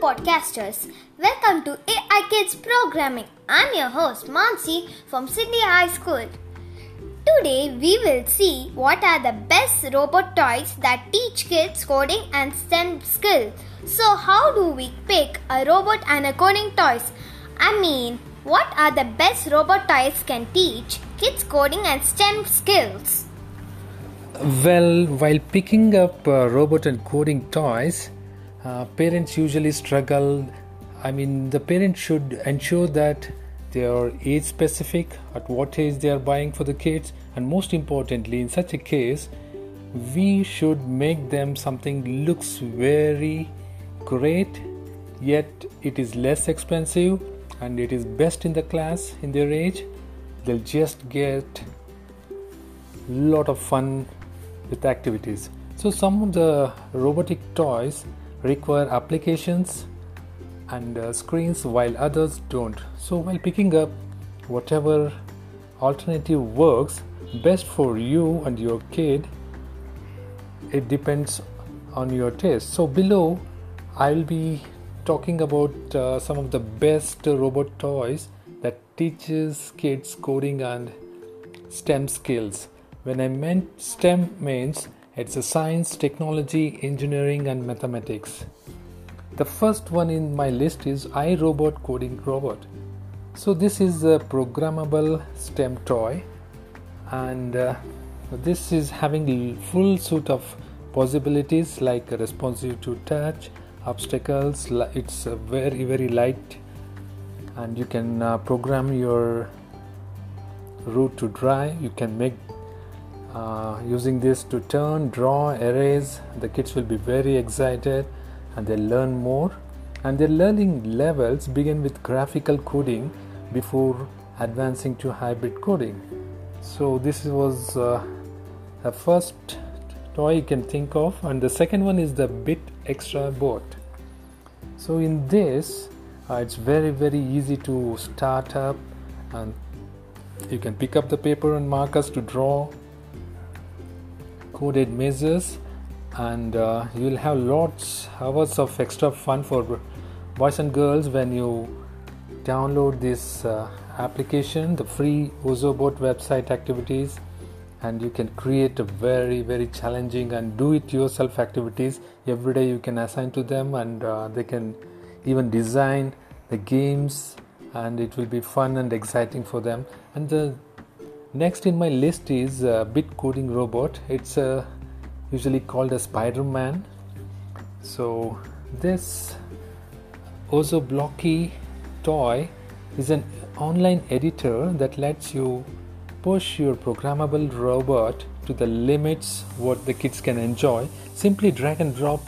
podcasters. Welcome to AI Kids Programming. I'm your host Mansi from Sydney High School. Today we will see what are the best robot toys that teach kids coding and STEM skills. So how do we pick a robot and a coding toys? I mean, what are the best robot toys can teach kids coding and STEM skills? Well, while picking up uh, robot and coding toys, uh, parents usually struggle. I mean, the parents should ensure that they are age specific, at what age they are buying for the kids, and most importantly, in such a case, we should make them something looks very great, yet it is less expensive and it is best in the class in their age. They'll just get lot of fun with activities. So some of the robotic toys require applications and uh, screens while others don't. So while picking up whatever alternative works best for you and your kid, it depends on your taste. So below I'll be talking about uh, some of the best robot toys that teaches kids coding and STEM skills. When I meant STEM means it's a science, technology, engineering, and mathematics. The first one in my list is iRobot Coding Robot. So this is a programmable STEM toy, and uh, this is having a full suite of possibilities like responsive to touch, obstacles. It's very very light, and you can uh, program your route to dry. You can make uh, using this to turn, draw, erase. The kids will be very excited and they learn more. And their learning levels begin with graphical coding before advancing to hybrid coding. So, this was uh, the first toy you can think of, and the second one is the Bit Extra Bot. So, in this, uh, it's very very easy to start up and you can pick up the paper and markers to draw coded measures and uh, you'll have lots hours of extra fun for boys and girls when you download this uh, application the free ozobot website activities. And you can create a very very challenging and do it yourself activities. Every day you can assign to them and uh, they can even design the games and it will be fun and exciting for them. And the Next in my list is a bit coding robot. It's uh, usually called a Spider-Man. So this OzoBlockly toy is an online editor that lets you push your programmable robot to the limits what the kids can enjoy. Simply drag and drop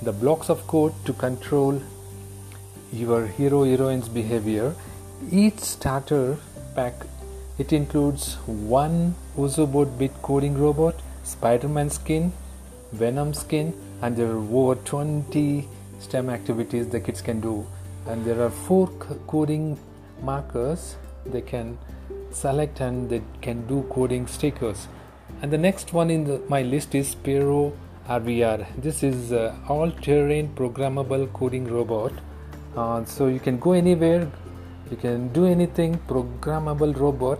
the blocks of code to control your hero heroine's behavior. Each starter pack it includes one Ozobot bit coding robot, Spider Man skin, Venom skin, and there are over 20 STEM activities the kids can do. And there are four coding markers they can select and they can do coding stickers. And the next one in the, my list is Sphero RVR. This is all terrain programmable coding robot. Uh, so you can go anywhere, you can do anything programmable robot.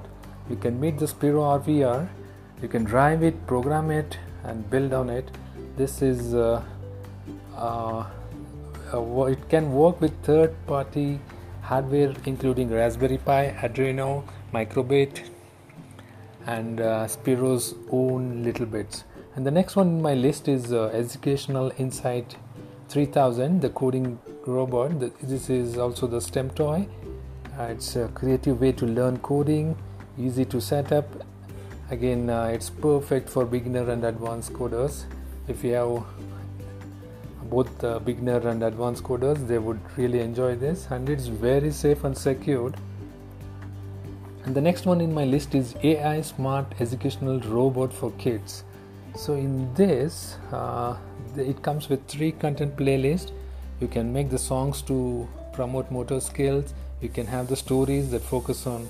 You can meet the Sphero RVR you can drive it program it and build on it. This is uh, uh, uh, it can work with third party hardware including Raspberry Pi Arduino microbit and uh, Sphero's own little bits. And the next one in my list is uh, educational insight 3000 the coding robot. This is also the stem toy it's a creative way to learn coding easy to set up. Again uh, it's perfect for beginner and advanced coders. If you have both uh, beginner and advanced coders they would really enjoy this and it's very safe and secured. And the next one in my list is ai smart educational robot for kids. So in this uh, it comes with three content playlists. You can make the songs to promote motor skills you can have the stories that focus on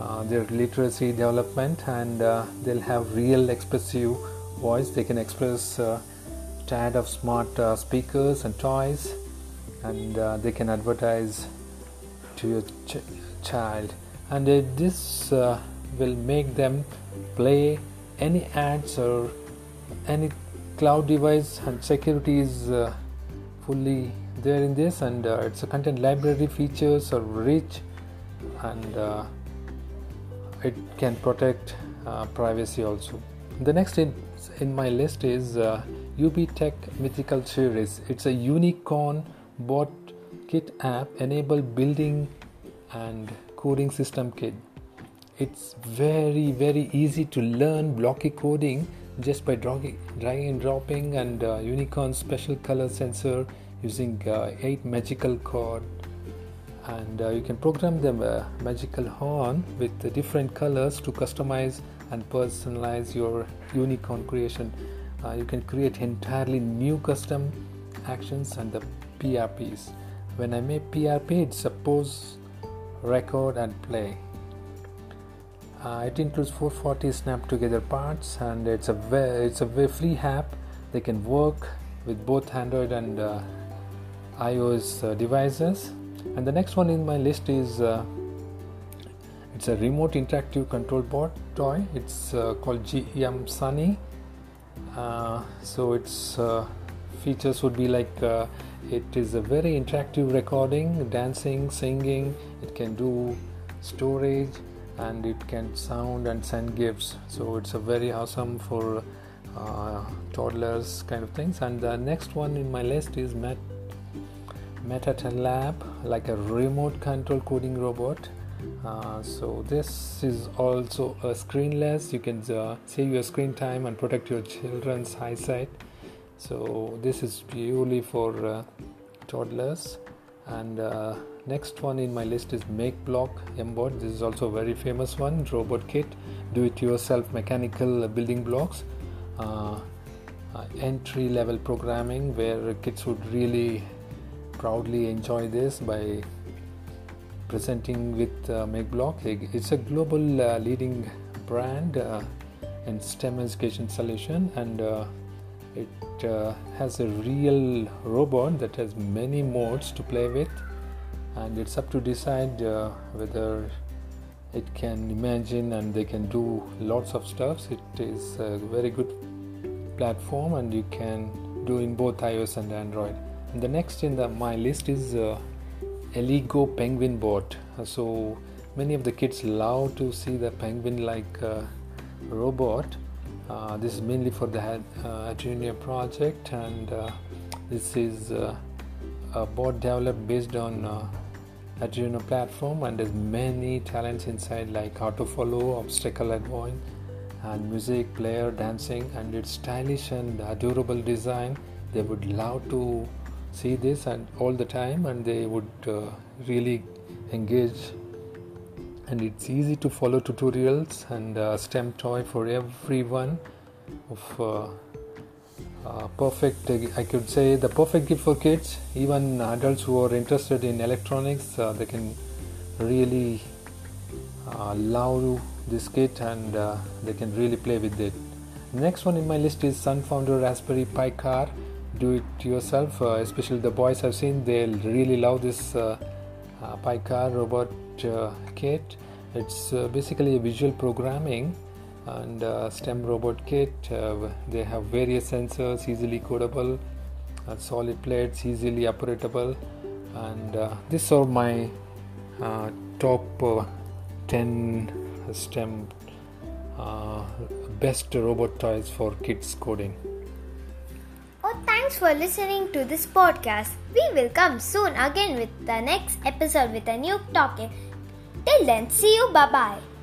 uh, their literacy development and uh, they'll have real expressive voice. They can express uh, tad of smart uh, speakers and toys and uh, they can advertise to your ch- child. And uh, this uh, will make them play any ads or any cloud device and security is fully there in this and uh, it's a content library features are rich and uh, it can protect uh, privacy also the next in, in my list is uh, UBTECH Mythical Series. It's a unicorn bot kit app enable building and coding system kit. It's very very easy to learn Blockly coding just by dragging, dragging and dropping and uh, unicorn special color sensor using uh, eight magical chord and uh, you can program the uh, magical horn with the different colors to customize and personalize your unicorn creation. You can create entirely new custom actions and the prps when i make prp it's suppose record and play. Uh, it includes 440 snap together parts and it's a very, it's a free app. They can work with both android and uh, ios uh, devices. And the next one in my list is uh, it's a remote interactive control board toy. It's uh, called gm sunny. Uh, so its uh, features would be like uh, it is a very interactive recording dancing singing. It can do storage and it can sound and send gifts. So it's a very awesome for uh, toddlers kind of things. And the next one in my list is Met- Lab, like a remote control coding robot. Uh, so this is also a screenless. You can uh, save your screen time and protect your children's eyesight. So this is purely for uh, toddlers. And uh, next one in my list is make block mBot this is also a very famous one robot kit do it yourself mechanical building blocks. Uh, entry level programming where kids would really proudly enjoy this by presenting with uh, MakeBlock. It's a global uh, leading brand uh, in STEM education solution, and uh, it uh, has a real robot that has many modes to play with, and it's up to decide uh, whether it can imagine and they can do lots of stuff. It is a very good platform, and you can do in both iOS and Android. The next in the, my list is Elegoo penguin bot. So many of the kids love to see the penguin like uh, robot. Uh, this is mainly for the uh, Arduino project, and uh, this is uh, a bot developed based on uh, Arduino platform, and there's many talents inside like auto follow, obstacle avoid, and music, player, dancing, and it's stylish and adorable design. They would love to see this and all the time and they would uh, really engage. And it's easy to follow tutorials and uh, stem toy for everyone of uh, uh perfect i could say the perfect gift for kids. Even adults who are interested in electronics uh, they can really uh, love this kit and they can really play with it. Next one in my list is SunFounder raspberry pi car do it yourself. Uh, especially the boys i've seen they'll really love this uh, uh, PiCar robot uh, kit it's uh, basically a visual programming and uh, stem robot kit they have various sensors easily codable solid plates easily operatable. And these are my top 10 stem best robot toys for kids coding For listening to this podcast. We will come soon again with the next episode with a new topic. Till then, see you. Bye bye.